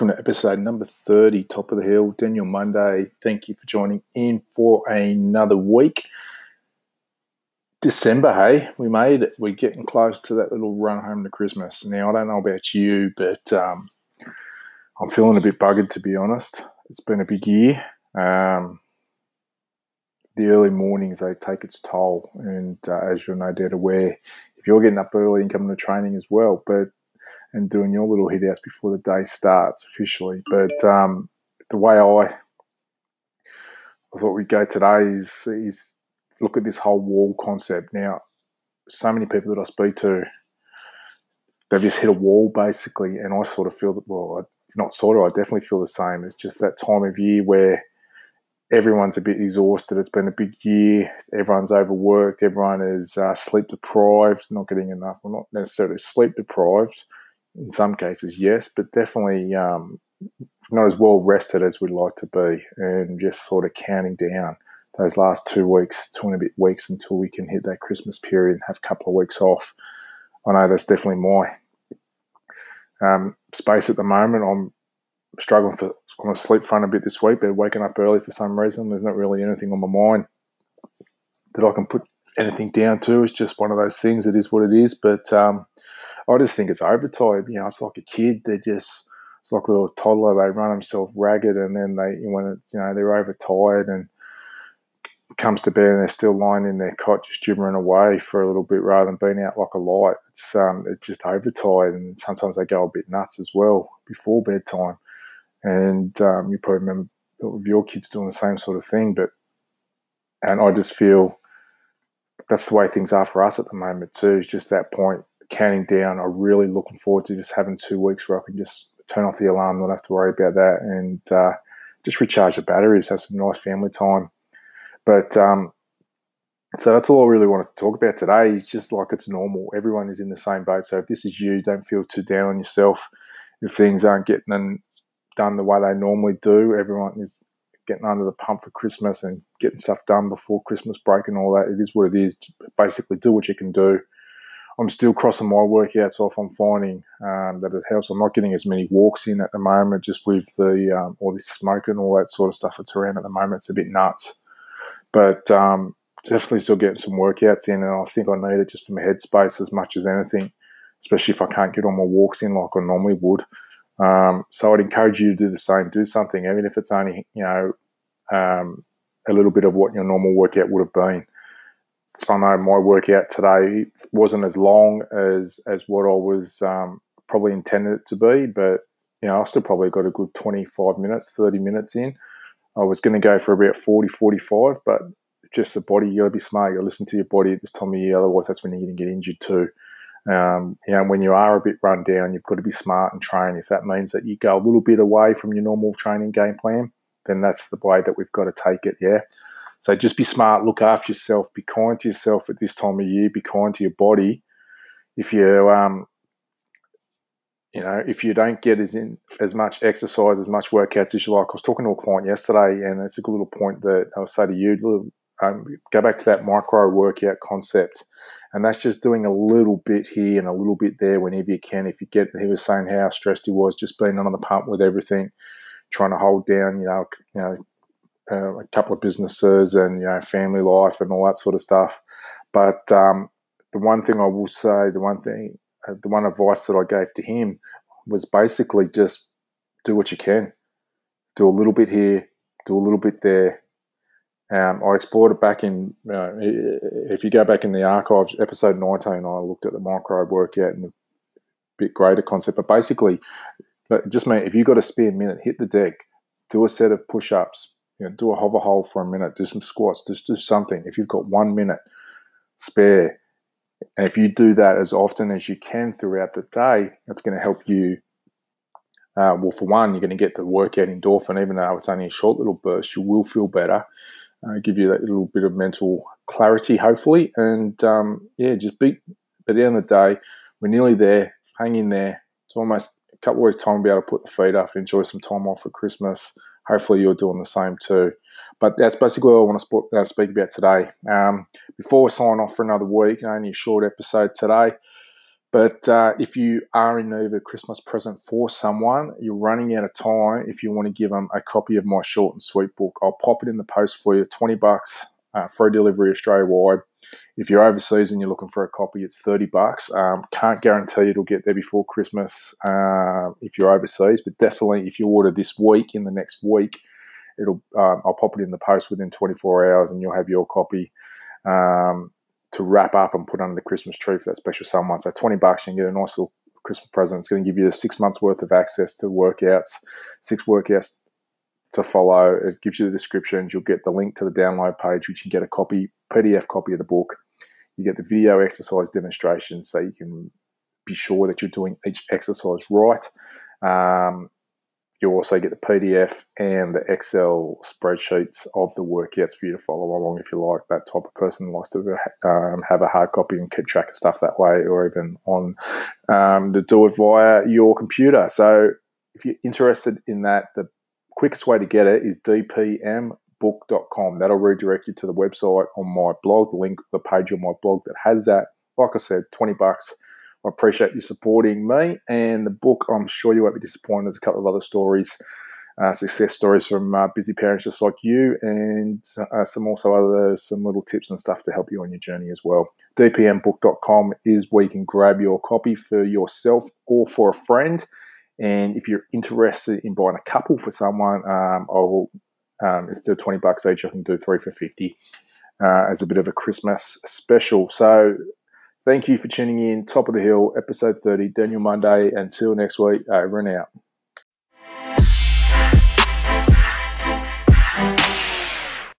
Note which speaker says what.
Speaker 1: welcome to episode number 30, Top of the Hill. Daniel Monday, thank you for joining in for another week. December, hey, we made it. We're getting close to that little run home to Christmas. Now, I don't know about you, but um, I'm feeling a bit buggered to be honest. It's been a big year. Um, the early mornings, they take its toll. And uh, as you're no doubt aware, if you're getting up early and coming to training as well, but and doing your little hit outs before the day starts officially. But um, the way I I thought we'd go today is is look at this whole wall concept. Now, so many people that I speak to, they've just hit a wall basically, and I sort of feel that well, not sort of, I definitely feel the same. It's just that time of year where everyone's a bit exhausted. It's been a big year. Everyone's overworked. Everyone is uh, sleep deprived, not getting enough. Well, not necessarily sleep deprived, in some cases, yes, but definitely um, not as well rested as we'd like to be, and just sort of counting down those last two weeks, two and a bit weeks until we can hit that Christmas period and have a couple of weeks off. I know that's definitely my um, space at the moment. I'm struggling for on a sleep front a bit this week, but waking up early for some reason. There's not really anything on my mind that I can put anything down to. It's just one of those things. It is what it is. But um, I just think it's overtired. You know, it's like a kid. They're just it's like a little toddler. They run themselves ragged, and then they when it's you know they're overtired and comes to bed and they're still lying in their cot just gibbering away for a little bit rather than being out like a light. It's um it's just overtired, and sometimes they go a bit nuts as well before bedtime. And um, you probably remember your kids doing the same sort of thing, but and I just feel that's the way things are for us at the moment too. It's just that point counting down. I'm really looking forward to just having two weeks where I can just turn off the alarm, not have to worry about that, and uh, just recharge the batteries, have some nice family time. But um, so that's all I really wanted to talk about today. Is just like it's normal. Everyone is in the same boat. So if this is you, don't feel too down on yourself. If things aren't getting done the way they normally do, everyone is getting under the pump for Christmas and getting stuff done before Christmas break and all that. It is what it is. Basically, do what you can do I'm still crossing my workouts off. I'm finding um, that it helps. I'm not getting as many walks in at the moment, just with the um, all this smoke and all that sort of stuff that's around at the moment. It's a bit nuts, but um, definitely still getting some workouts in, and I think I need it just for my headspace as much as anything, especially if I can't get all my walks in like I normally would. Um, so I'd encourage you to do the same. Do something, even if it's only you know um, a little bit of what your normal workout would have been. I know my workout today wasn't as long as as what I was um, probably intended it to be, but you know I still probably got a good 25 minutes, 30 minutes in. I was going to go for about 40, 45, but just the body, you got to be smart. You got to listen to your body at this time of year, otherwise that's when you're going to get injured too. Um, you know, when you are a bit run down, you've got to be smart and train. If that means that you go a little bit away from your normal training game plan, then that's the way that we've got to take it. Yeah. So just be smart, look after yourself, be kind to yourself at this time of year, be kind to your body. If you um, you know, if you don't get as in as much exercise, as much workouts as you like, I was talking to a client yesterday, and it's a good little point that I'll say to you. Um, go back to that micro workout concept, and that's just doing a little bit here and a little bit there whenever you can. If you get, he was saying how stressed he was, just being on the pump with everything, trying to hold down, you know, you know, uh, a couple of businesses and you know family life and all that sort of stuff. But um, the one thing I will say, the one thing, uh, the one advice that I gave to him was basically just do what you can, do a little bit here, do a little bit there. Um, I explored it back in, if you go back in the archives, episode 19, I looked at the micro workout and a bit greater concept. But basically, just mean if you've got a spare minute, hit the deck, do a set of push ups, you know, do a hover hold for a minute, do some squats, just do something. If you've got one minute spare, and if you do that as often as you can throughout the day, that's going to help you. Uh, well, for one, you're going to get the workout endorphin, even though it's only a short little burst. You will feel better, uh, give you that little bit of mental clarity, hopefully, and um, yeah, just be. At the end of the day, we're nearly there. Hang in there. It's almost a couple of weeks' time to be able to put the feet up, enjoy some time off for Christmas hopefully you're doing the same too. But that's basically all I want to uh, speak about today. Um, before we sign off for another week, only a short episode today. But uh, if you are in need of a Christmas present for someone, you're running out of time. If you want to give them a copy of my short and sweet book, I'll pop it in the post for you. Twenty bucks, uh, free delivery Australia wide. If you're overseas and you're looking for a copy, it's thirty bucks. Um, can't guarantee it'll get there before Christmas uh, if you're overseas, but definitely if you order this week in the next week, it'll um, I'll pop it in the post within 24 hours and you'll have your copy. Um, to wrap up and put under the Christmas tree for that special someone. So 20 bucks, you can get a nice little Christmas present. It's going to give you six months worth of access to workouts, six workouts to follow. It gives you the descriptions. You'll get the link to the download page, which you can get a copy, PDF copy of the book. You get the video exercise demonstrations so you can be sure that you're doing each exercise right. Um, you also get the PDF and the Excel spreadsheets of the workouts for you to follow along if you like that type of person likes to um, have a hard copy and keep track of stuff that way, or even on um, to do it via your computer. So if you're interested in that, the quickest way to get it is dpmbook.com. That'll redirect you to the website on my blog, the link, the page on my blog that has that. Like I said, 20 bucks I appreciate you supporting me and the book. I'm sure you won't be disappointed. There's a couple of other stories, uh, success stories from uh, busy parents just like you, and uh, some also other some little tips and stuff to help you on your journey as well. DPMbook.com is where you can grab your copy for yourself or for a friend. And if you're interested in buying a couple for someone, um, I will. Um, it's still 20 bucks each. I can do three for 50 uh, as a bit of a Christmas special. So Thank you for tuning in. Top of the Hill, episode 30, Daniel Monday. Until next week, over and out.